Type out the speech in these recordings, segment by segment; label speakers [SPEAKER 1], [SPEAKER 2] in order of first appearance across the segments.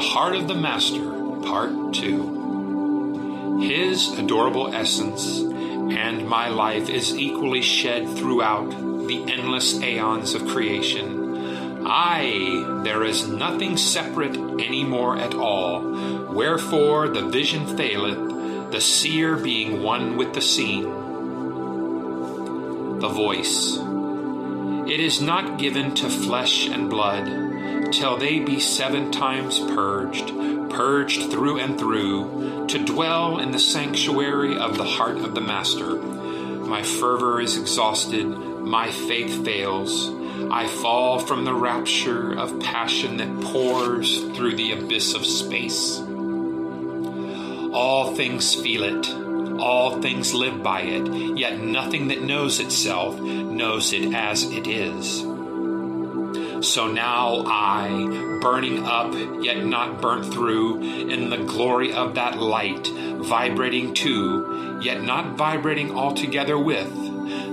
[SPEAKER 1] The Heart of the Master, Part 2. His adorable essence and my life is equally shed throughout the endless aeons of creation. Aye, there is nothing separate any more at all. Wherefore the vision faileth, the seer being one with the seen. The voice. It is not given to flesh and blood, till they be seven times purged, purged through and through, to dwell in the sanctuary of the heart of the Master. My fervor is exhausted, my faith fails. I fall from the rapture of passion that pours through the abyss of space. All things feel it, all things live by it, yet nothing that knows itself knows it as it is. So now I, burning up yet not burnt through, in the glory of that light, vibrating to, yet not vibrating altogether with,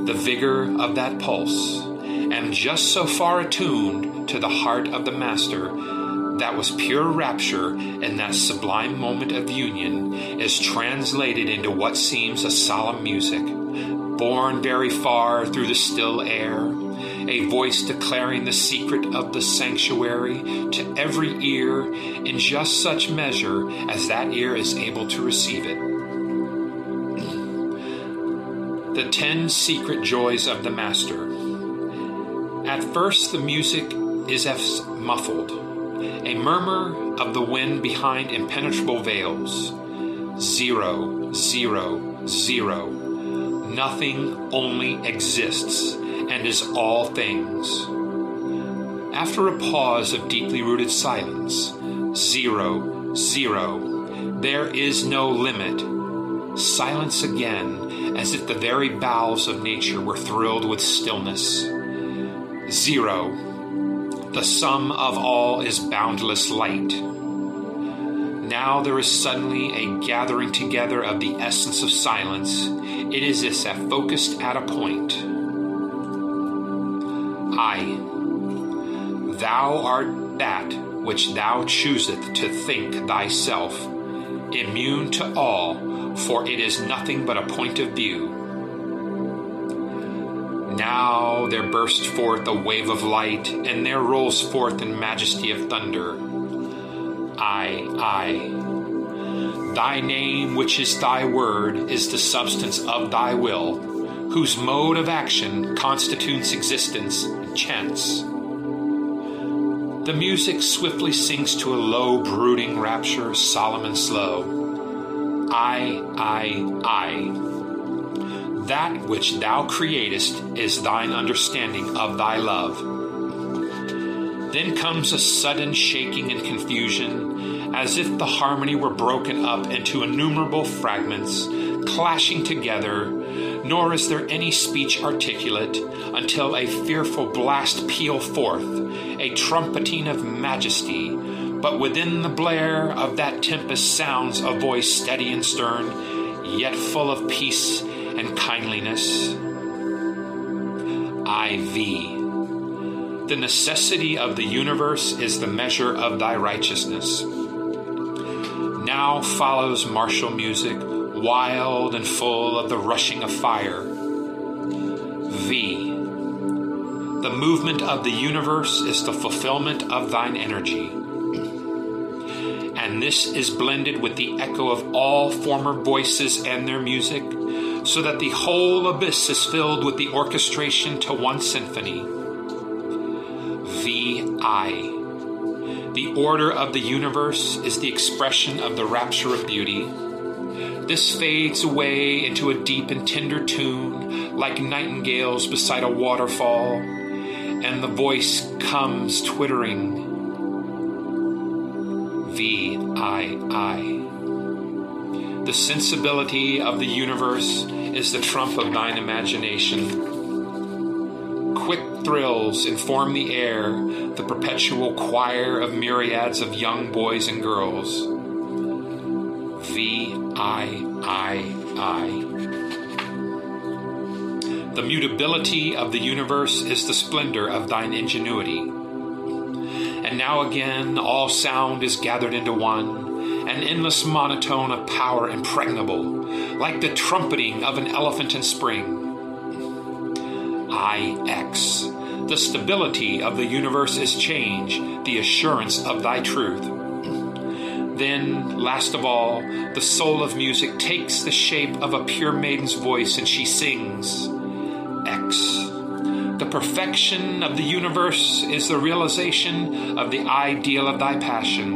[SPEAKER 1] the vigor of that pulse, am just so far attuned to the heart of the Master that was pure rapture in that sublime moment of union is translated into what seems a solemn music, borne very far through the still air a voice declaring the secret of the sanctuary to every ear in just such measure as that ear is able to receive it. The Ten Secret Joys of the Master. At first, the music is as muffled, a murmur of the wind behind impenetrable veils. Zero, zero, zero. Nothing only exists and is all things. After a pause of deeply rooted silence, zero, zero, there is no limit. Silence again, as if the very bowels of nature were thrilled with stillness. Zero, the sum of all is boundless light. Now there is suddenly a gathering together of the essence of silence. It is as if focused at a point. I. Thou art that which thou chooseth to think thyself, immune to all, for it is nothing but a point of view. Now there bursts forth a wave of light, and there rolls forth in majesty of thunder. I, I. Thy name, which is thy word, is the substance of thy will, whose mode of action constitutes existence and chance. The music swiftly sinks to a low, brooding rapture, solemn and slow. I, I, I. That which thou createst is thine understanding of thy love. Then comes a sudden shaking and confusion, as if the harmony were broken up into innumerable fragments, clashing together, nor is there any speech articulate until a fearful blast peal forth, a trumpeting of majesty. But within the blare of that tempest sounds a voice steady and stern, yet full of peace and kindliness. IV. The necessity of the universe is the measure of thy righteousness. Now follows martial music, wild and full of the rushing of fire. V. The movement of the universe is the fulfillment of thine energy. And this is blended with the echo of all former voices and their music, so that the whole abyss is filled with the orchestration to one symphony. VI. The order of the universe is the expression of the rapture of beauty. This fades away into a deep and tender tune, like nightingales beside a waterfall, and the voice comes twittering. V I I. The sensibility of the universe is the trump of thine imagination. Quick thrills inform the air, the perpetual choir of myriads of young boys and girls. V I I I. The mutability of the universe is the splendor of thine ingenuity. And now again all sound is gathered into one, an endless monotone of power impregnable, like the trumpeting of an elephant in spring. I X. The stability of the universe is change, the assurance of thy truth. Then, last of all, the soul of music takes the shape of a pure maiden's voice and she sings X. The perfection of the universe is the realization of the ideal of thy passion.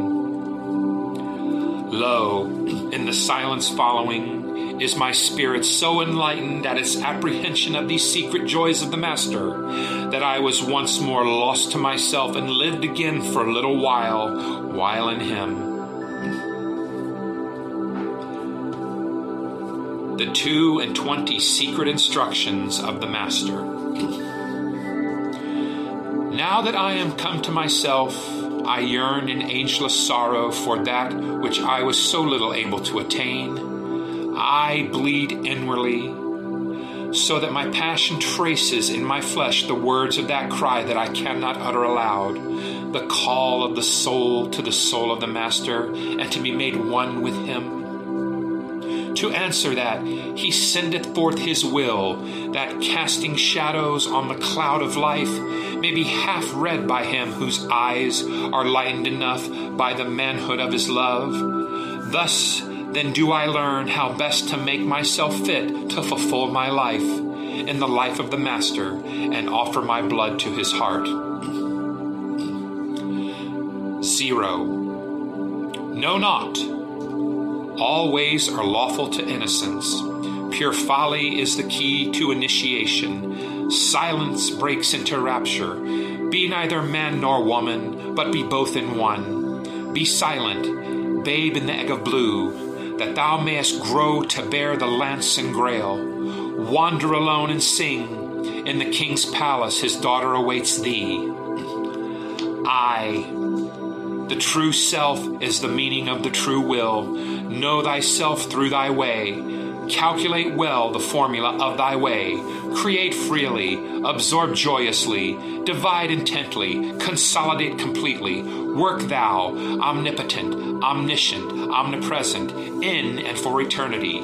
[SPEAKER 1] Lo, in the silence following, is my spirit so enlightened at its apprehension of these secret joys of the Master that I was once more lost to myself and lived again for a little while, while in Him. The two and twenty secret instructions of the Master. Now that I am come to myself, I yearn in angeless sorrow for that which I was so little able to attain. I bleed inwardly, so that my passion traces in my flesh the words of that cry that I cannot utter aloud, the call of the soul to the soul of the Master, and to be made one with him to answer that he sendeth forth his will, that casting shadows on the cloud of life may be half read by him whose eyes are lightened enough by the manhood of his love. Thus then do I learn how best to make myself fit to fulfill my life in the life of the Master and offer my blood to his heart. Zero. Know not all ways are lawful to innocence. Pure folly is the key to initiation. Silence breaks into rapture. Be neither man nor woman, but be both in one. Be silent, babe in the egg of blue, that thou mayest grow to bear the lance and grail. Wander alone and sing. In the king's palace his daughter awaits thee. I the true self is the meaning of the true will. Know thyself through thy way. Calculate well the formula of thy way. Create freely, absorb joyously, divide intently, consolidate completely. Work thou, omnipotent, omniscient, omnipresent, in and for eternity.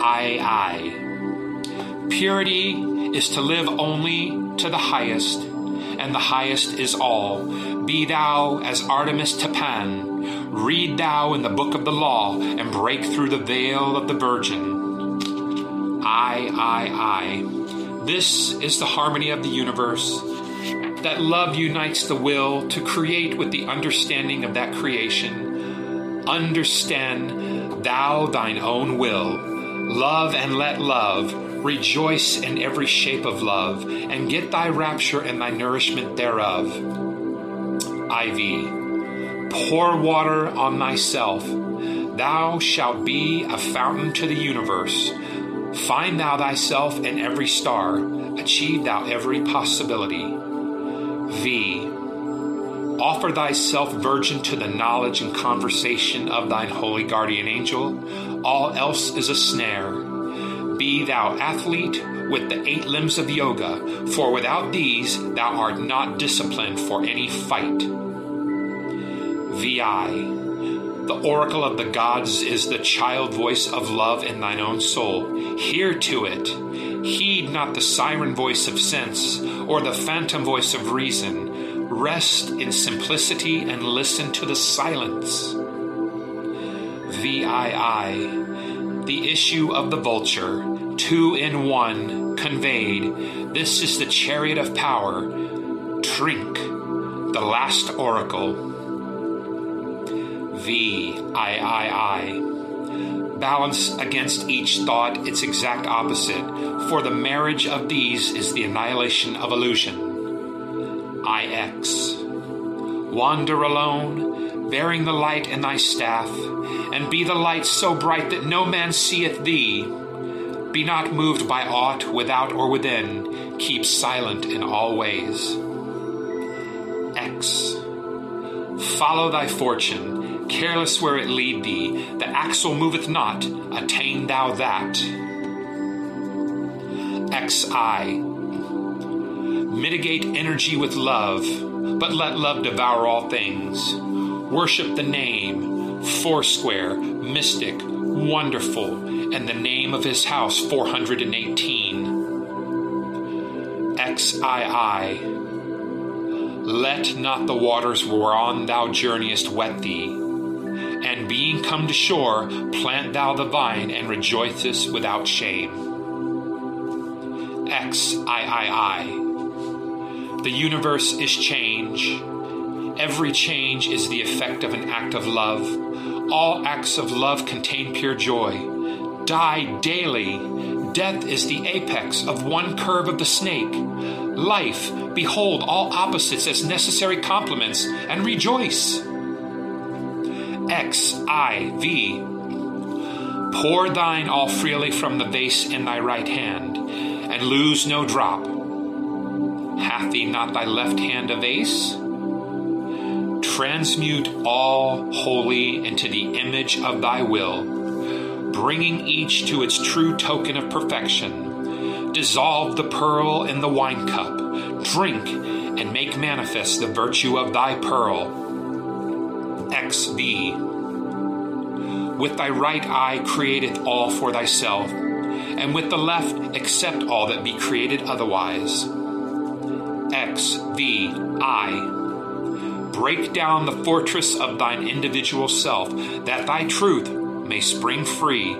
[SPEAKER 1] I, I. Purity is to live only to the highest, and the highest is all be thou as Artemis to Pan. Read thou in the book of the law, and break through the veil of the virgin. I, I, I. This is the harmony of the universe. That love unites the will to create with the understanding of that creation. Understand thou thine own will. Love and let love. Rejoice in every shape of love, and get thy rapture and thy nourishment thereof. IV. Pour water on thyself. Thou shalt be a fountain to the universe. Find thou thyself in every star. Achieve thou every possibility. V. Offer thyself virgin to the knowledge and conversation of thine holy guardian angel. All else is a snare. Be thou athlete with the eight limbs of yoga, for without these thou art not disciplined for any fight. VI. The oracle of the gods is the child voice of love in thine own soul. Hear to it. Heed not the siren voice of sense or the phantom voice of reason. Rest in simplicity and listen to the silence. VII. The issue of the vulture, two in one, conveyed. This is the chariot of power. Trink, the last oracle. V, I, I, I. Balance against each thought its exact opposite, for the marriage of these is the annihilation of illusion. IX. Wander alone, bearing the light in thy staff, and be the light so bright that no man seeth thee. Be not moved by aught without or within, keep silent in all ways. X. Follow thy fortune careless where it lead thee, the axle moveth not, attain thou that. XI. Mitigate energy with love, but let love devour all things. Worship the name, Foursquare, Mystic, Wonderful, and the name of his house 418. XII. Let not the waters whereon thou journeyest wet thee. And being come to shore, plant thou the vine and rejoicest without shame. XIII. The universe is change. Every change is the effect of an act of love. All acts of love contain pure joy. Die daily. Death is the apex of one curve of the snake. Life, behold all opposites as necessary complements, and rejoice. X I V. Pour thine all freely from the vase in thy right hand, and lose no drop. Hath thee not thy left hand a vase? Transmute all wholly into the image of thy will, bringing each to its true token of perfection. Dissolve the pearl in the wine cup, drink, and make manifest the virtue of thy pearl. XV. With thy right eye createth all for thyself, and with the left accept all that be created otherwise. XVI. Break down the fortress of thine individual self, that thy truth may spring free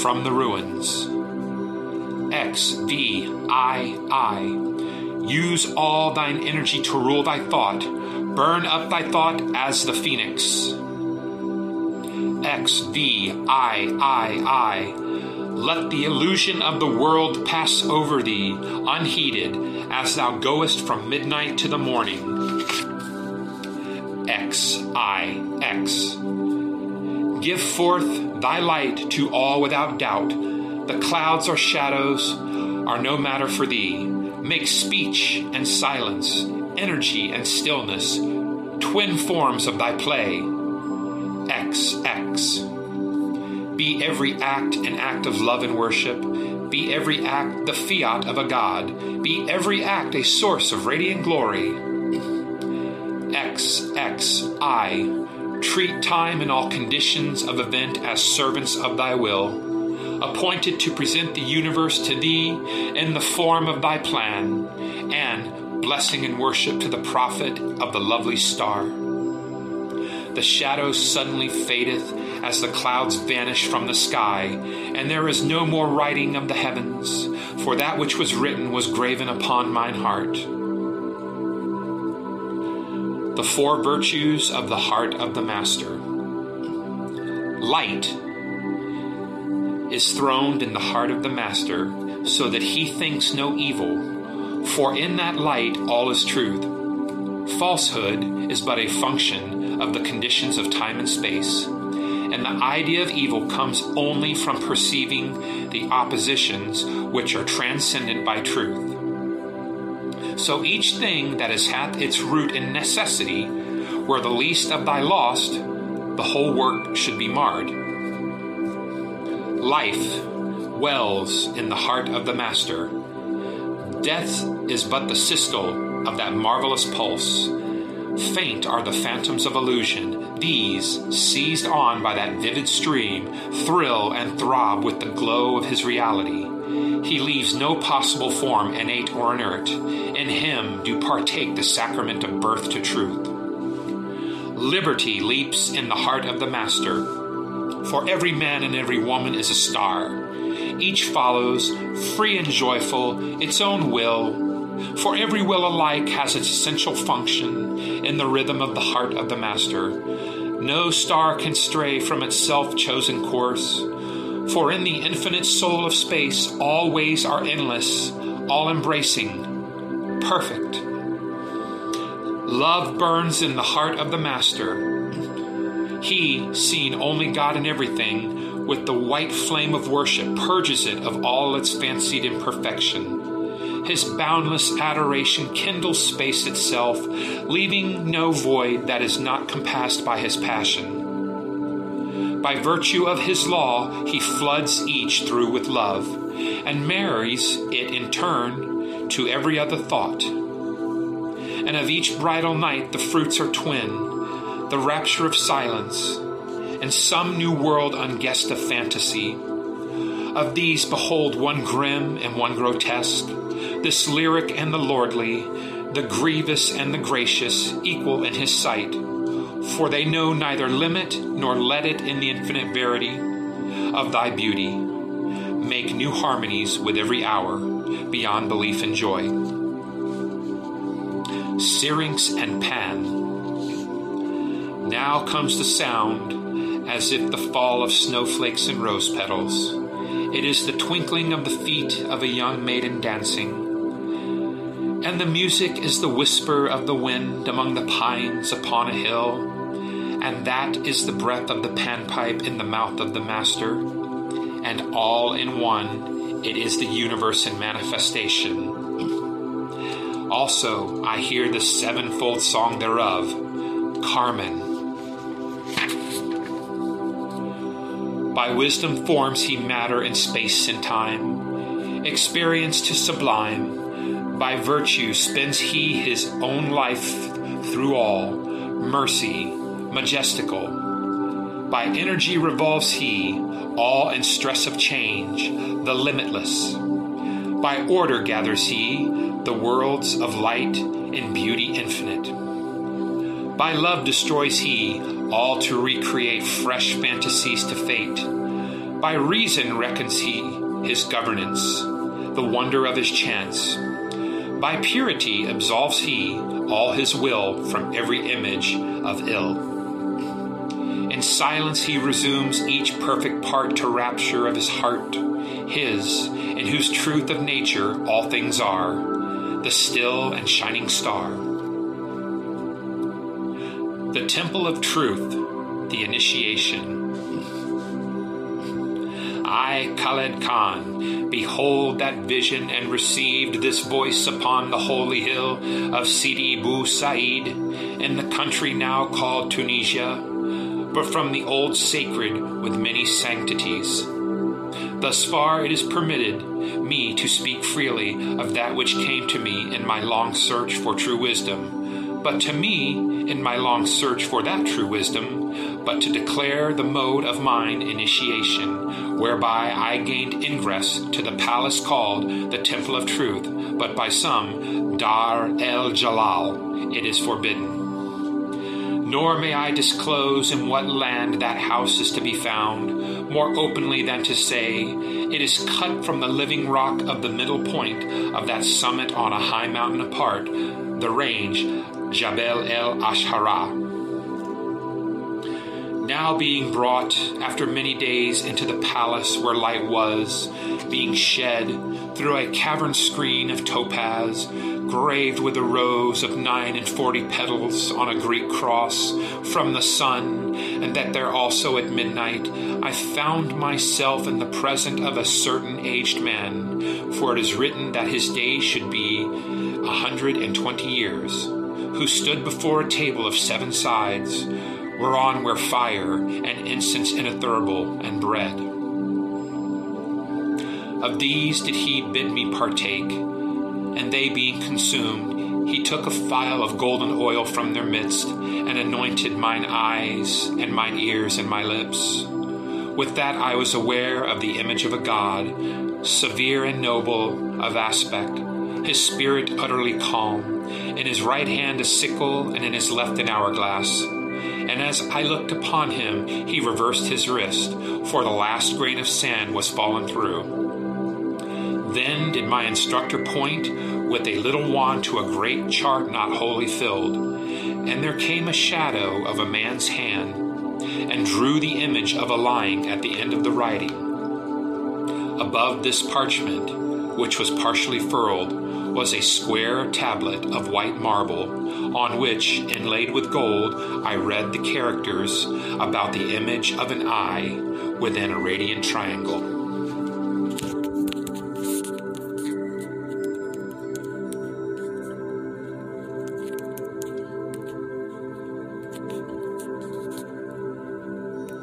[SPEAKER 1] from the ruins. XVI. Use all thine energy to rule thy thought. Burn up thy thought as the phoenix. XVIII. Let the illusion of the world pass over thee, unheeded, as thou goest from midnight to the morning. XIX. Give forth thy light to all without doubt. The clouds or shadows are no matter for thee. Make speech and silence, energy and stillness, twin forms of thy play. XX. Be every act an act of love and worship. Be every act the fiat of a God. Be every act a source of radiant glory. XXI. Treat time and all conditions of event as servants of thy will, appointed to present the universe to thee in the form of thy plan, and blessing and worship to the prophet of the lovely star. The shadow suddenly fadeth as the clouds vanish from the sky, and there is no more writing of the heavens, for that which was written was graven upon mine heart. The four virtues of the heart of the Master. Light is throned in the heart of the Master, so that he thinks no evil, for in that light all is truth. Falsehood is but a function of the conditions of time and space and the idea of evil comes only from perceiving the oppositions which are transcendent by truth. So each thing that has hath its root in necessity, where the least of thy lost, the whole work should be marred. Life wells in the heart of the Master. Death is but the systole of that marvelous pulse. Faint are the phantoms of illusion. These, seized on by that vivid stream, thrill and throb with the glow of his reality. He leaves no possible form innate or inert. In him do partake the sacrament of birth to truth. Liberty leaps in the heart of the Master. For every man and every woman is a star. Each follows, free and joyful, its own will, for every will alike has its essential function in the rhythm of the heart of the Master. No star can stray from its self chosen course, for in the infinite soul of space, all ways are endless, all embracing, perfect. Love burns in the heart of the Master. He, seeing only God in everything, with the white flame of worship, purges it of all its fancied imperfection his boundless adoration kindles space itself, leaving no void that is not compassed by his passion. By virtue of his law, he floods each through with love, and marries it in turn to every other thought. and of each bridal night the fruits are twin, the rapture of silence, and some new world unguessed of fantasy. Of these, behold one grim and one grotesque, this lyric and the lordly, the grievous and the gracious, equal in his sight. For they know neither limit nor let it in the infinite verity of thy beauty. Make new harmonies with every hour, beyond belief and joy. Syrinx and Pan. Now comes the sound as if the fall of snowflakes and rose petals. It is the twinkling of the feet of a young maiden dancing. And the music is the whisper of the wind among the pines upon a hill. And that is the breath of the panpipe in the mouth of the master. And all in one, it is the universe in manifestation. Also, I hear the sevenfold song thereof, Carmen. By wisdom forms he matter in space and time, experience to sublime. By virtue spends he his own life through all, mercy, majestical. By energy revolves he, all in stress of change, the limitless. By order gathers he the worlds of light and beauty infinite. By love destroys he all to recreate fresh fantasies to fate. By reason reckons he his governance, the wonder of his chance. By purity absolves he all his will from every image of ill. In silence he resumes each perfect part to rapture of his heart, his, in whose truth of nature all things are, the still and shining star. The temple of truth, the initiation. I, Khaled Khan, behold that vision and received this voice upon the holy hill of Sidi Bou Said in the country now called Tunisia, but from the old sacred with many sanctities. Thus far it is permitted me to speak freely of that which came to me in my long search for true wisdom, but to me, in my long search for that true wisdom, but to declare the mode of mine initiation, whereby I gained ingress to the palace called the Temple of Truth, but by some Dar el Jalal it is forbidden. Nor may I disclose in what land that house is to be found, more openly than to say, it is cut from the living rock of the middle point of that summit on a high mountain apart, the range Jabal el Ashara. Now being brought after many days into the palace where light was, being shed through a cavern screen of topaz, graved with a rose of nine and forty petals on a Greek cross from the sun, and that there also at midnight I found myself in the presence of a certain aged man, for it is written that his days should be a hundred and twenty years, who stood before a table of seven sides, whereon were fire and incense ineffable and bread. Of these did he bid me partake, and they being consumed, he took a phial of golden oil from their midst, and anointed mine eyes, and mine ears, and my lips. With that I was aware of the image of a god, severe and noble of aspect, his spirit utterly calm, in his right hand a sickle, and in his left an hourglass. And as I looked upon him, he reversed his wrist, for the last grain of sand was fallen through. Then did my instructor point with a little wand to a great chart not wholly filled, and there came a shadow of a man's hand, and drew the image of a lying at the end of the writing. Above this parchment, which was partially furled, was a square tablet of white marble, on which, inlaid with gold, I read the characters about the image of an eye within a radiant triangle.